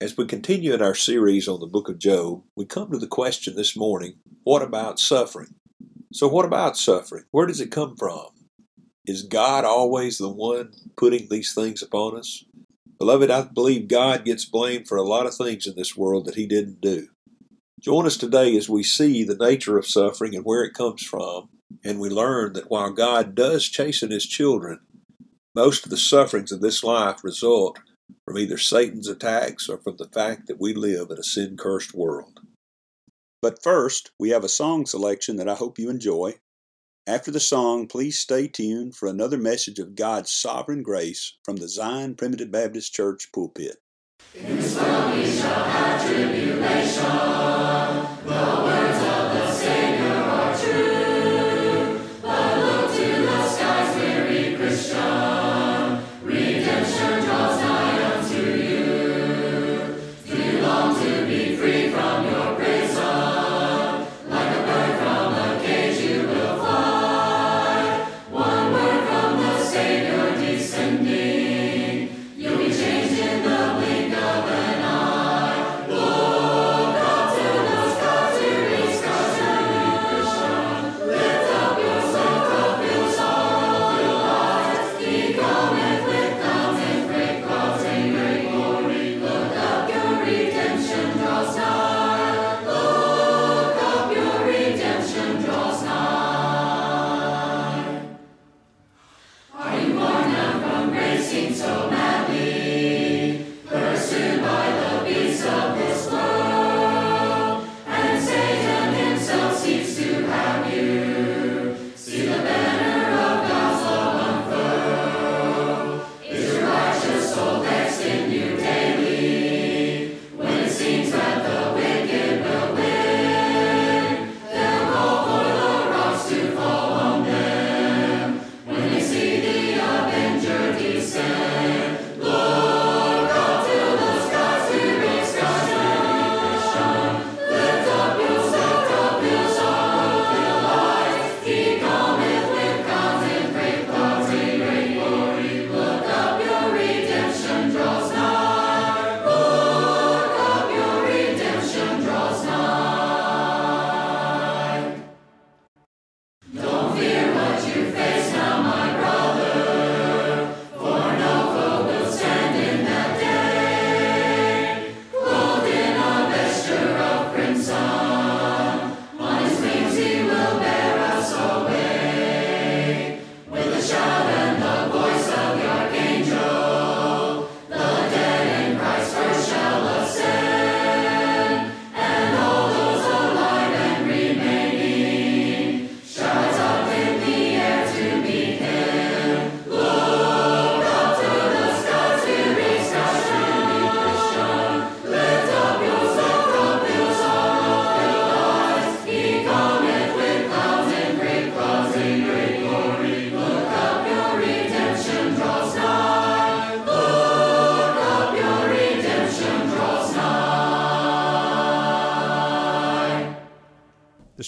As we continue in our series on the book of Job, we come to the question this morning what about suffering? So, what about suffering? Where does it come from? Is God always the one putting these things upon us? Beloved, I believe God gets blamed for a lot of things in this world that He didn't do. Join us today as we see the nature of suffering and where it comes from, and we learn that while God does chasten His children, most of the sufferings of this life result from either Satan's attacks or from the fact that we live in a sin cursed world. But first, we have a song selection that I hope you enjoy. After the song, please stay tuned for another message of God's sovereign grace from the Zion Primitive Baptist Church pulpit. In this world we shall have tribulation.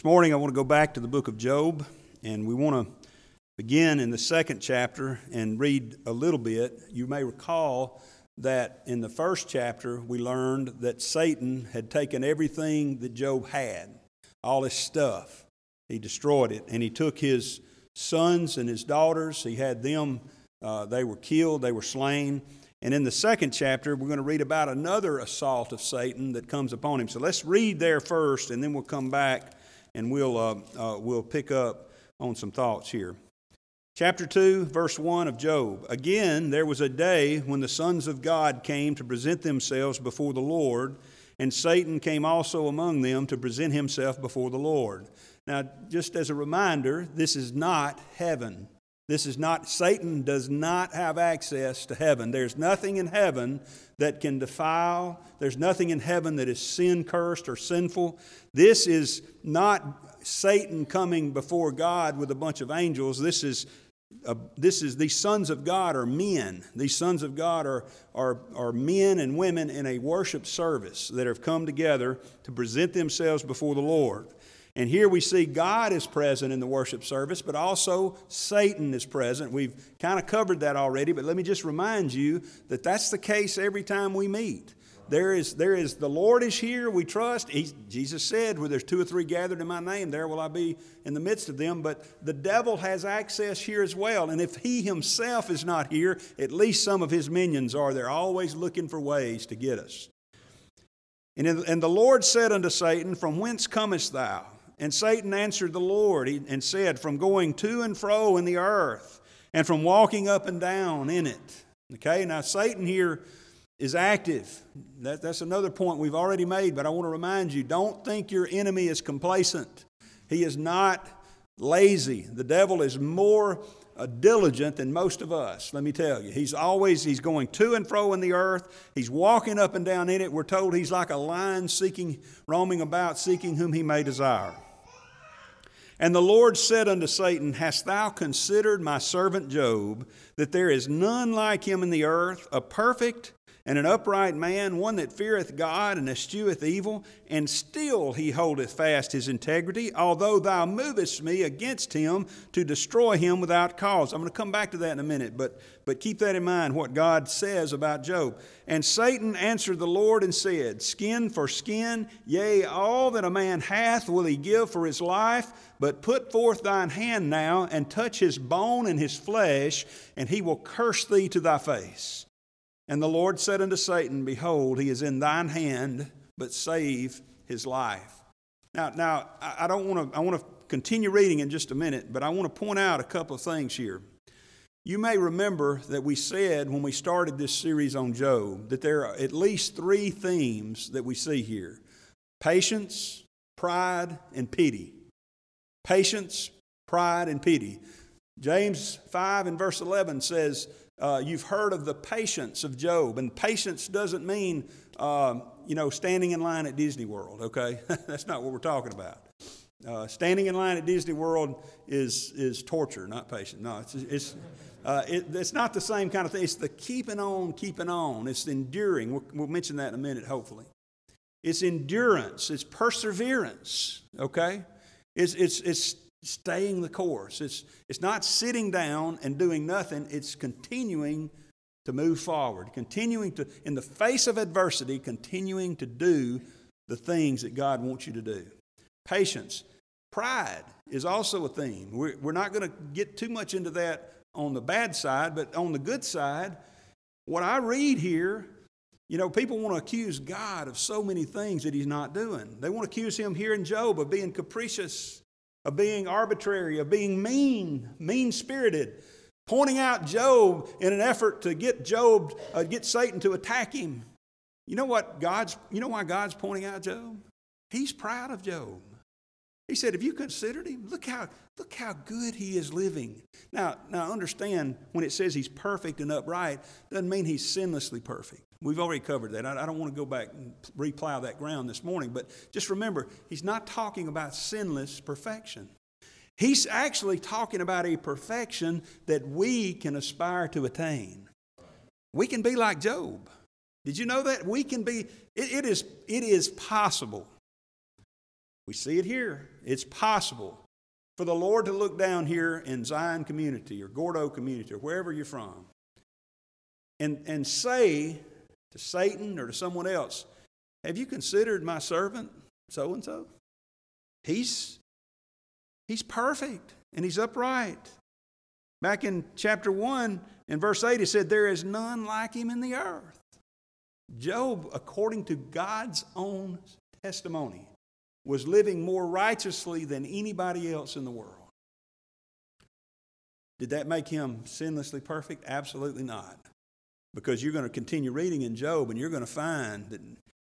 This morning I want to go back to the book of Job, and we want to begin in the second chapter and read a little bit. You may recall that in the first chapter we learned that Satan had taken everything that Job had, all his stuff. He destroyed it, and he took his sons and his daughters. He had them, uh, they were killed, they were slain. And in the second chapter, we're going to read about another assault of Satan that comes upon him. So let's read there first, and then we'll come back and we'll, uh, uh, we'll pick up on some thoughts here. Chapter 2, verse 1 of Job. Again, there was a day when the sons of God came to present themselves before the Lord, and Satan came also among them to present himself before the Lord. Now, just as a reminder, this is not heaven. This is not, Satan does not have access to heaven. There's nothing in heaven that can defile. There's nothing in heaven that is sin cursed or sinful. This is not Satan coming before God with a bunch of angels. This is, uh, this is these sons of God are men. These sons of God are, are, are men and women in a worship service that have come together to present themselves before the Lord. And here we see God is present in the worship service, but also Satan is present. We've kind of covered that already, but let me just remind you that that's the case every time we meet. There is, there is the Lord is here, we trust. He, Jesus said, Where there's two or three gathered in my name, there will I be in the midst of them. But the devil has access here as well. And if he himself is not here, at least some of his minions are. They're always looking for ways to get us. And, and the Lord said unto Satan, From whence comest thou? And Satan answered the Lord and said, From going to and fro in the earth, and from walking up and down in it. Okay, now Satan here is active. That, that's another point we've already made, but I want to remind you don't think your enemy is complacent. He is not lazy. The devil is more uh, diligent than most of us, let me tell you. He's always he's going to and fro in the earth. He's walking up and down in it. We're told he's like a lion seeking roaming about seeking whom he may desire. And the Lord said unto Satan, Hast thou considered my servant Job, that there is none like him in the earth, a perfect and an upright man, one that feareth God and escheweth evil, and still he holdeth fast his integrity, although thou movest me against him to destroy him without cause. I'm going to come back to that in a minute, but, but keep that in mind, what God says about Job. And Satan answered the Lord and said, Skin for skin, yea, all that a man hath will he give for his life, but put forth thine hand now and touch his bone and his flesh, and he will curse thee to thy face. And the Lord said unto Satan, Behold, he is in thine hand, but save his life. Now, now I don't want to. I want to continue reading in just a minute, but I want to point out a couple of things here. You may remember that we said when we started this series on Job that there are at least three themes that we see here patience, pride, and pity. Patience, pride, and pity. James 5 and verse 11 says, uh, you've heard of the patience of Job, and patience doesn't mean, uh, you know, standing in line at Disney World, okay? That's not what we're talking about. Uh, standing in line at Disney World is, is torture, not patience. No, it's, it's, uh, it, it's not the same kind of thing. It's the keeping on, keeping on. It's enduring. We'll, we'll mention that in a minute, hopefully. It's endurance, it's perseverance, okay? It's, it's, it's staying the course. It's, it's not sitting down and doing nothing, it's continuing to move forward, continuing to, in the face of adversity, continuing to do the things that God wants you to do. Patience. Pride is also a theme. We're, we're not going to get too much into that on the bad side, but on the good side, what I read here, you know, people want to accuse God of so many things that He's not doing. They want to accuse Him here in Job of being capricious of being arbitrary, of being mean, mean spirited, pointing out Job in an effort to get Job, uh, get Satan to attack him. You know what God's, you know why God's pointing out Job? He's proud of Job. He said, Have you considered him? Look how, look how good he is living. Now, now understand when it says he's perfect and upright, doesn't mean he's sinlessly perfect. We've already covered that. I, I don't want to go back and replow that ground this morning, but just remember, he's not talking about sinless perfection. He's actually talking about a perfection that we can aspire to attain. We can be like Job. Did you know that? We can be, it, it, is, it is possible We see it here. It's possible for the Lord to look down here in Zion community or Gordo community or wherever you're from and, and say to Satan or to someone else, Have you considered my servant so and so? He's he's perfect and he's upright. Back in chapter 1 in verse 8, it said, There is none like him in the earth. Job, according to God's own testimony, was living more righteously than anybody else in the world. Did that make him sinlessly perfect? Absolutely not. Because you're going to continue reading in Job and you're going to find that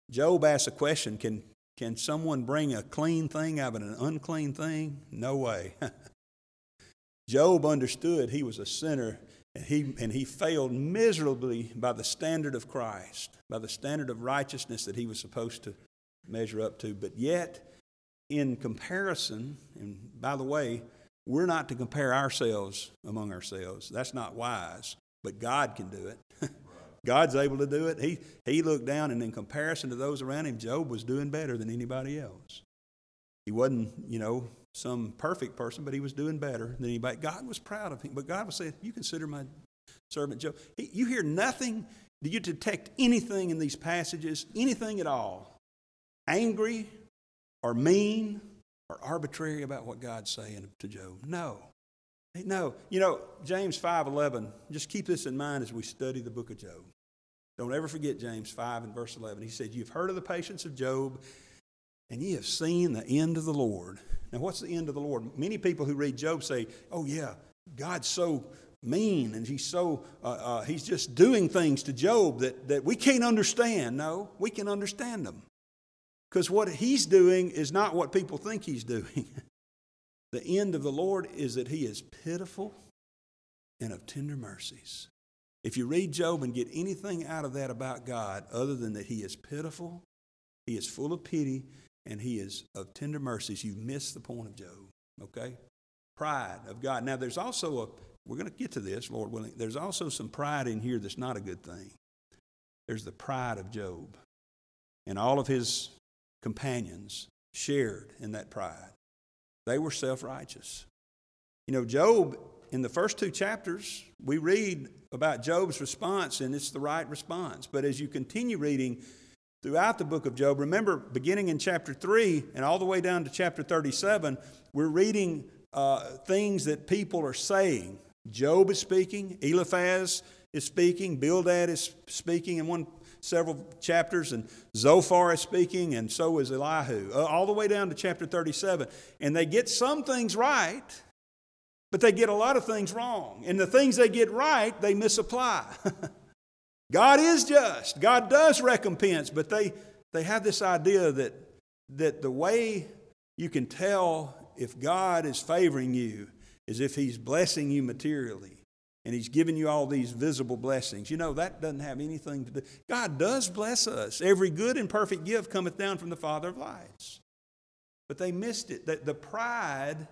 Job asks a question Can, can someone bring a clean thing out of an unclean thing? No way. Job understood he was a sinner and he, and he failed miserably by the standard of Christ, by the standard of righteousness that he was supposed to measure up to. But yet, in comparison, and by the way, we're not to compare ourselves among ourselves. That's not wise, but God can do it. God's able to do it. He, he looked down, and in comparison to those around him, Job was doing better than anybody else. He wasn't, you know, some perfect person, but he was doing better than anybody. God was proud of him, but God was saying, You consider my servant Job. He, you hear nothing. Do you detect anything in these passages, anything at all, angry or mean or arbitrary about what God's saying to Job? No. No. You know, James 5:11, just keep this in mind as we study the book of Job. Don't ever forget James 5 and verse 11. He said, You've heard of the patience of Job, and ye have seen the end of the Lord. Now, what's the end of the Lord? Many people who read Job say, Oh, yeah, God's so mean and he's so, uh, uh, he's just doing things to Job that, that we can't understand. No, we can understand them. Because what he's doing is not what people think he's doing. the end of the Lord is that he is pitiful and of tender mercies. If you read Job and get anything out of that about God other than that he is pitiful, he is full of pity, and he is of tender mercies, you miss the point of Job. Okay? Pride of God. Now, there's also a, we're going to get to this, Lord willing, there's also some pride in here that's not a good thing. There's the pride of Job. And all of his companions shared in that pride. They were self righteous. You know, Job, in the first two chapters, we read about Job's response, and it's the right response. But as you continue reading, throughout the book of Job. Remember, beginning in chapter 3 and all the way down to chapter 37, we're reading uh, things that people are saying. Job is speaking, Eliphaz is speaking, Bildad is speaking in one several chapters, and Zophar is speaking, and so is Elihu, uh, all the way down to chapter 37. And they get some things right, but they get a lot of things wrong. And the things they get right, they misapply. God is just. God does recompense, but they, they have this idea that, that the way you can tell if God is favoring you is if He's blessing you materially and He's giving you all these visible blessings. You know, that doesn't have anything to do. God does bless us. Every good and perfect gift cometh down from the Father of lights. But they missed it. That the pride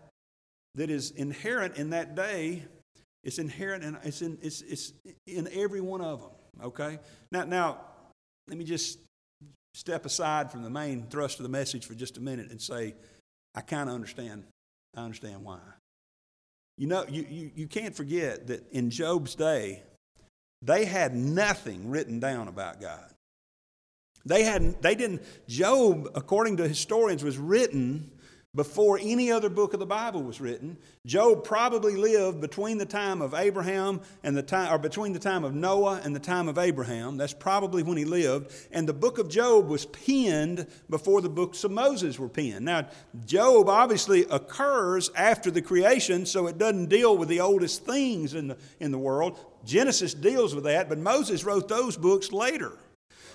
that is inherent in that day, it's inherent and it's in, it's, it's in every one of them. Okay? Now, now, let me just step aside from the main thrust of the message for just a minute and say, I kind of understand. I understand why. You know, you, you, you can't forget that in Job's day, they had nothing written down about God. They hadn't, they didn't, Job, according to historians, was written before any other book of the Bible was written. Job probably lived between the time of Abraham and the time, or between the time of Noah and the time of Abraham. That's probably when he lived. And the book of Job was penned before the books of Moses were penned. Now, Job obviously occurs after the creation, so it doesn't deal with the oldest things in the, in the world. Genesis deals with that, but Moses wrote those books later.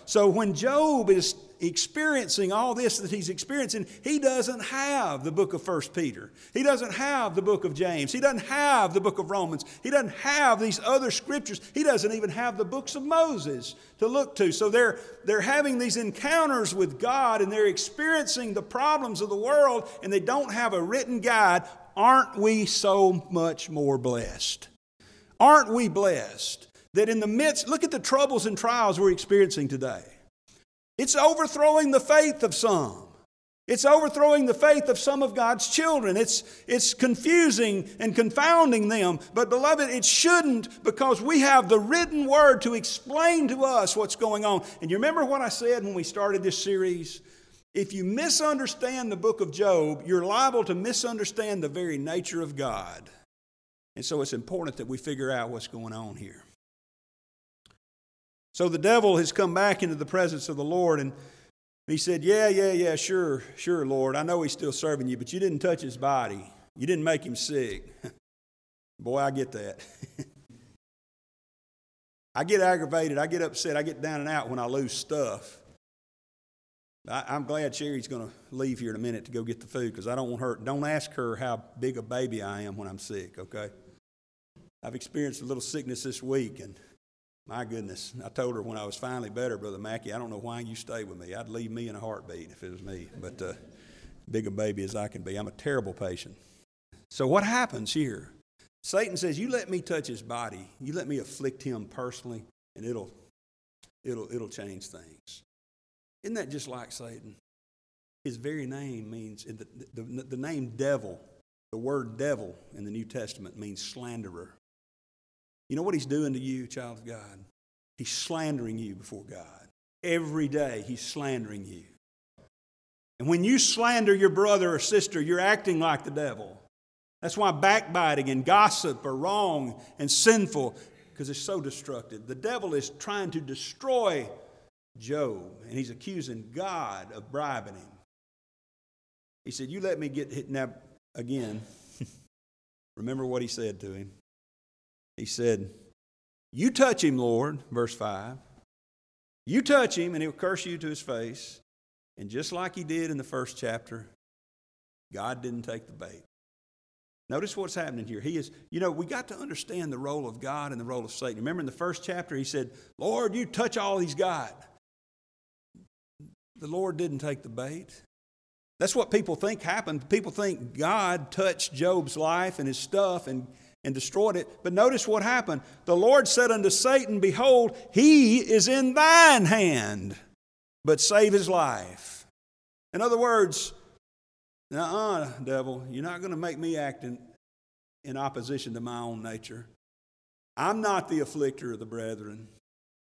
So when Job is experiencing all this that he's experiencing, he doesn't have the book of First Peter. He doesn't have the book of James. He doesn't have the book of Romans. He doesn't have these other scriptures. He doesn't even have the books of Moses to look to. So they're, they're having these encounters with God and they're experiencing the problems of the world and they don't have a written guide. Aren't we so much more blessed? Aren't we blessed that in the midst, look at the troubles and trials we're experiencing today. It's overthrowing the faith of some. It's overthrowing the faith of some of God's children. It's, it's confusing and confounding them. But, beloved, it shouldn't because we have the written word to explain to us what's going on. And you remember what I said when we started this series? If you misunderstand the book of Job, you're liable to misunderstand the very nature of God. And so it's important that we figure out what's going on here. So the devil has come back into the presence of the Lord and he said, Yeah, yeah, yeah, sure, sure, Lord. I know he's still serving you, but you didn't touch his body. You didn't make him sick. Boy, I get that. I get aggravated. I get upset. I get down and out when I lose stuff. I, am glad Sherry's going to leave here in a minute to go get the food because I don't want her. Don't ask her how big a baby I am when I'm sick, okay? I've experienced a little sickness this week, and my goodness, I told her when I was finally better, Brother Mackey, I don't know why you stay with me. I'd leave me in a heartbeat if it was me, but uh, big a baby as I can be. I'm a terrible patient. So, what happens here? Satan says, You let me touch his body, you let me afflict him personally, and it'll, it'll, it'll change things. Isn't that just like Satan? His very name means, the, the, the name devil, the word devil in the New Testament means slanderer. You know what he's doing to you, child of God? He's slandering you before God. Every day, he's slandering you. And when you slander your brother or sister, you're acting like the devil. That's why backbiting and gossip are wrong and sinful because it's so destructive. The devil is trying to destroy Job, and he's accusing God of bribing him. He said, You let me get hit. Now, again, remember what he said to him. He said, You touch him, Lord, verse 5. You touch him, and he'll curse you to his face. And just like he did in the first chapter, God didn't take the bait. Notice what's happening here. He is, you know, we got to understand the role of God and the role of Satan. Remember in the first chapter, he said, Lord, you touch all he's got. The Lord didn't take the bait. That's what people think happened. People think God touched Job's life and his stuff and and destroyed it. But notice what happened. The Lord said unto Satan, Behold, he is in thine hand, but save his life. In other words, uh devil, you're not going to make me act in, in opposition to my own nature. I'm not the afflicter of the brethren.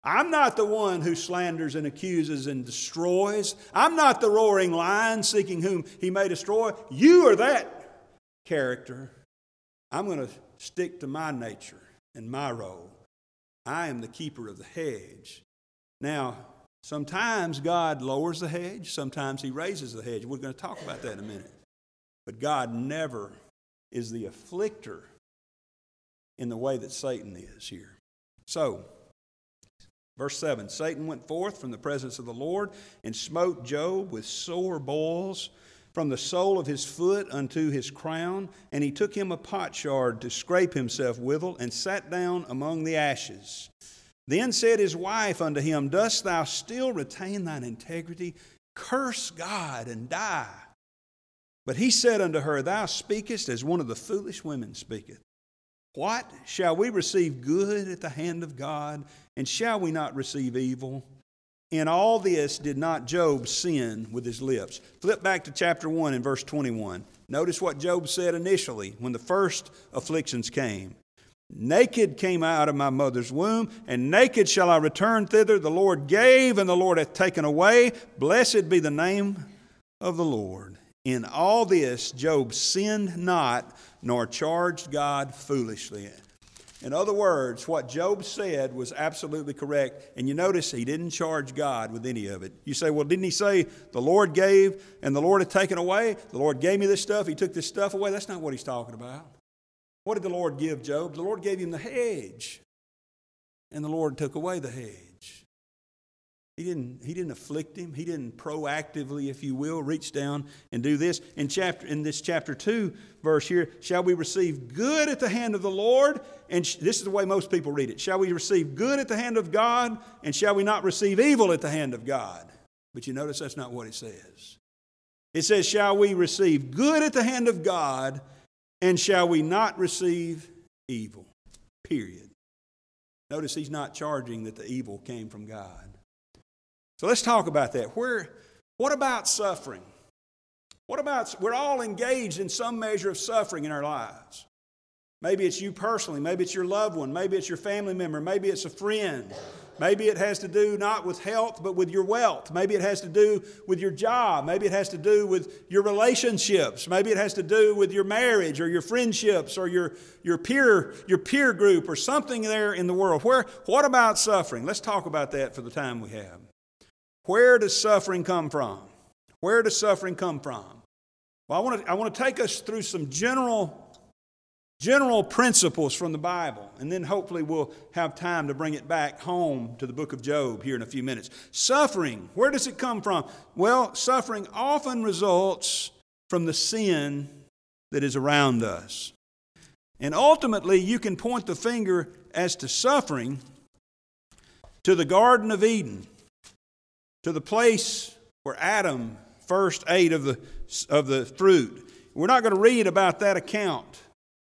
I'm not the one who slanders and accuses and destroys. I'm not the roaring lion seeking whom he may destroy. You are that character. I'm going to stick to my nature and my role. I am the keeper of the hedge. Now, sometimes God lowers the hedge, sometimes He raises the hedge. We're going to talk about that in a minute. But God never is the afflicter in the way that Satan is here. So, verse 7 Satan went forth from the presence of the Lord and smote Job with sore boils from the sole of his foot unto his crown, and he took him a potsherd to scrape himself withal, and sat down among the ashes. Then said his wife unto him, Dost thou still retain thine integrity? Curse God and die. But he said unto her, Thou speakest as one of the foolish women speaketh. What? Shall we receive good at the hand of God, and shall we not receive evil? In all this did not Job sin with his lips. Flip back to chapter 1 and verse 21. Notice what Job said initially when the first afflictions came. Naked came I out of my mother's womb, and naked shall I return thither. The Lord gave, and the Lord hath taken away. Blessed be the name of the Lord. In all this, Job sinned not, nor charged God foolishly. In other words, what Job said was absolutely correct. And you notice he didn't charge God with any of it. You say, well, didn't he say the Lord gave and the Lord had taken away? The Lord gave me this stuff, he took this stuff away. That's not what he's talking about. What did the Lord give Job? The Lord gave him the hedge, and the Lord took away the hedge. He didn't, he didn't afflict him. He didn't proactively, if you will, reach down and do this. In, chapter, in this chapter 2 verse here, shall we receive good at the hand of the Lord? And sh- this is the way most people read it. Shall we receive good at the hand of God? And shall we not receive evil at the hand of God? But you notice that's not what it says. It says, Shall we receive good at the hand of God? And shall we not receive evil? Period. Notice he's not charging that the evil came from God. So let's talk about that. Where, what about suffering? What about we're all engaged in some measure of suffering in our lives? Maybe it's you personally, maybe it's your loved one, maybe it's your family member, maybe it's a friend. Maybe it has to do not with health, but with your wealth. Maybe it has to do with your job. Maybe it has to do with your relationships. Maybe it has to do with your marriage or your friendships or your, your, peer, your peer group or something there in the world. Where, what about suffering? Let's talk about that for the time we have. Where does suffering come from? Where does suffering come from? Well, I want to, I want to take us through some general general principles from the Bible, and then hopefully we'll have time to bring it back home to the book of Job here in a few minutes. Suffering, where does it come from? Well, suffering often results from the sin that is around us. And ultimately, you can point the finger as to suffering to the Garden of Eden, to the place where Adam first ate of the, of the fruit. We're not going to read about that account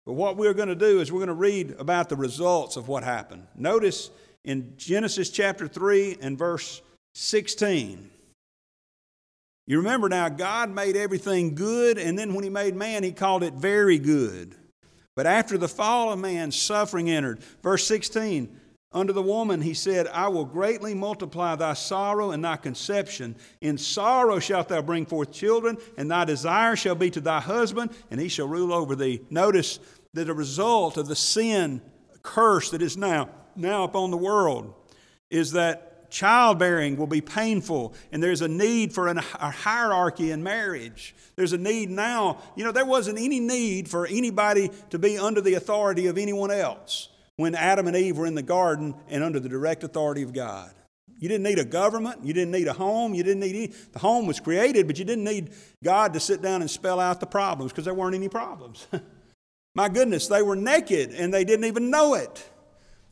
but what we're going to do is we're going to read about the results of what happened. Notice in Genesis chapter 3 and verse 16. You remember now, God made everything good, and then when He made man, He called it very good. But after the fall of man, suffering entered. Verse 16 Unto the woman he said, I will greatly multiply thy sorrow and thy conception. In sorrow shalt thou bring forth children, and thy desire shall be to thy husband, and he shall rule over thee. Notice that the result of the sin curse that is now, now upon the world is that childbearing will be painful, and there's a need for an, a hierarchy in marriage. There's a need now. You know, there wasn't any need for anybody to be under the authority of anyone else when Adam and Eve were in the garden and under the direct authority of God. You didn't need a government. You didn't need a home. You didn't need any, the home was created, but you didn't need God to sit down and spell out the problems because there weren't any problems. My goodness, they were naked and they didn't even know it.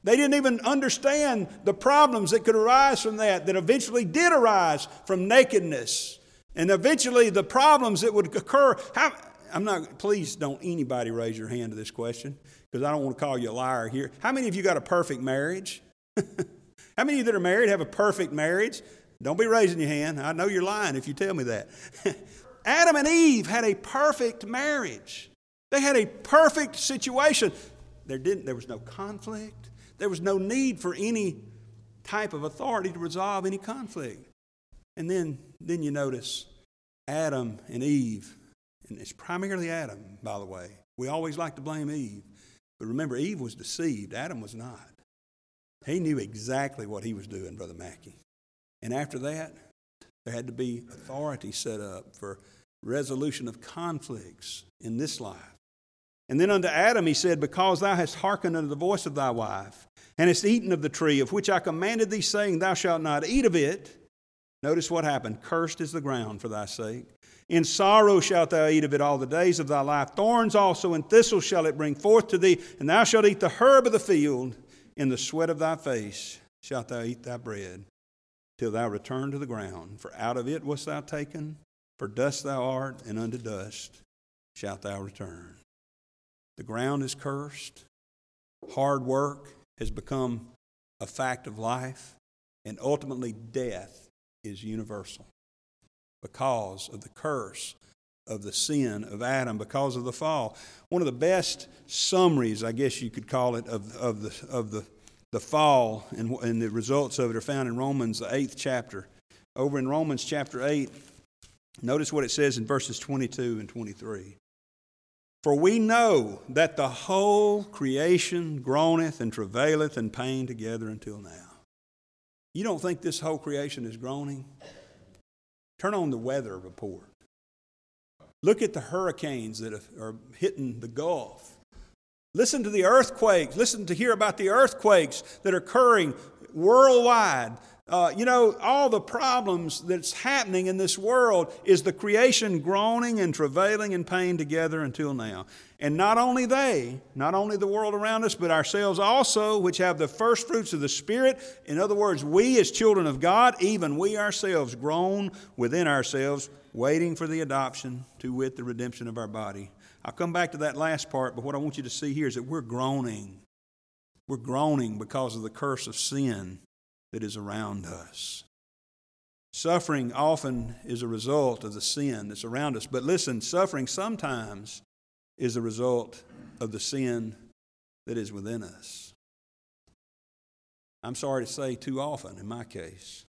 They didn't even understand the problems that could arise from that, that eventually did arise from nakedness. And eventually the problems that would occur. How, I'm not, please don't anybody raise your hand to this question because I don't want to call you a liar here. How many of you got a perfect marriage? How many of you that are married have a perfect marriage? Don't be raising your hand. I know you're lying if you tell me that. Adam and Eve had a perfect marriage. They had a perfect situation. There, didn't, there was no conflict. There was no need for any type of authority to resolve any conflict. And then, then you notice Adam and Eve, and it's primarily Adam, by the way. We always like to blame Eve. But remember, Eve was deceived, Adam was not. He knew exactly what he was doing, Brother Mackey. And after that, there had to be authority set up for resolution of conflicts in this life. And then unto Adam he said, Because thou hast hearkened unto the voice of thy wife, and hast eaten of the tree of which I commanded thee, saying, Thou shalt not eat of it. Notice what happened. Cursed is the ground for thy sake. In sorrow shalt thou eat of it all the days of thy life. Thorns also and thistles shall it bring forth to thee, and thou shalt eat the herb of the field. In the sweat of thy face shalt thou eat thy bread, till thou return to the ground. For out of it wast thou taken, for dust thou art, and unto dust shalt thou return. The ground is cursed. Hard work has become a fact of life, and ultimately death is universal because of the curse of the sin of Adam, because of the fall. One of the best summaries, I guess you could call it, of, of, the, of the, the fall and, and the results of it are found in Romans, the eighth chapter. Over in Romans chapter 8, notice what it says in verses 22 and 23. For we know that the whole creation groaneth and travaileth in pain together until now. You don't think this whole creation is groaning? Turn on the weather report. Look at the hurricanes that are hitting the Gulf. Listen to the earthquakes. Listen to hear about the earthquakes that are occurring worldwide. Uh, you know, all the problems that's happening in this world is the creation groaning and travailing in pain together until now. And not only they, not only the world around us, but ourselves also, which have the first fruits of the Spirit. In other words, we as children of God, even we ourselves, groan within ourselves, waiting for the adoption, to wit, the redemption of our body. I'll come back to that last part, but what I want you to see here is that we're groaning. We're groaning because of the curse of sin that is around us. Suffering often is a result of the sin that's around us. But listen, suffering sometimes is a result of the sin that is within us. I'm sorry to say, too often in my case.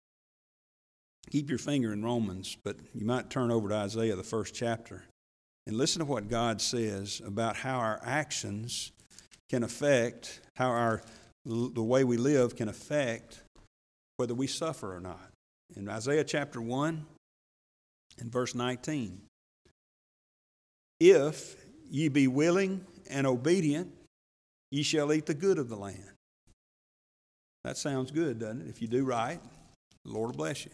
Keep your finger in Romans, but you might turn over to Isaiah, the first chapter, and listen to what God says about how our actions can affect, how our, the way we live can affect whether we suffer or not. In Isaiah chapter 1 and verse 19, if ye be willing and obedient, ye shall eat the good of the land. That sounds good, doesn't it? If you do right, the Lord will bless you.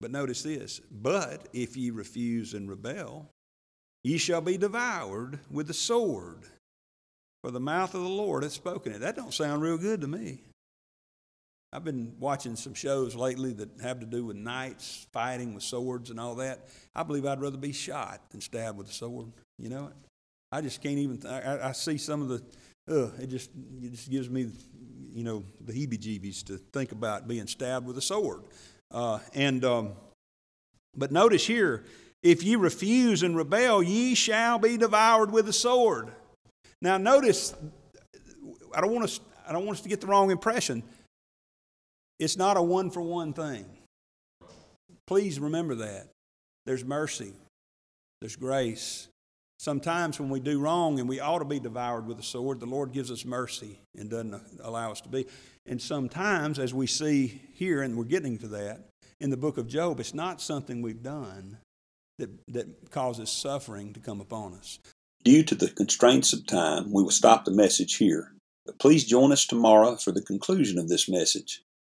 But notice this but if ye refuse and rebel, ye shall be devoured with the sword. For the mouth of the Lord hath spoken it. That don't sound real good to me. I've been watching some shows lately that have to do with knights fighting with swords and all that. I believe I'd rather be shot than stabbed with a sword. You know? I just can't even. I, I see some of the. Ugh, it just it just gives me, you know, the heebie-jeebies to think about being stabbed with a sword. Uh, and um, but notice here, if ye refuse and rebel, ye shall be devoured with the sword. Now notice, I don't want us. I don't want us to get the wrong impression. It's not a one for one thing. Please remember that. There's mercy, there's grace. Sometimes when we do wrong and we ought to be devoured with a sword, the Lord gives us mercy and doesn't allow us to be. And sometimes, as we see here, and we're getting to that in the book of Job, it's not something we've done that, that causes suffering to come upon us. Due to the constraints of time, we will stop the message here. But please join us tomorrow for the conclusion of this message.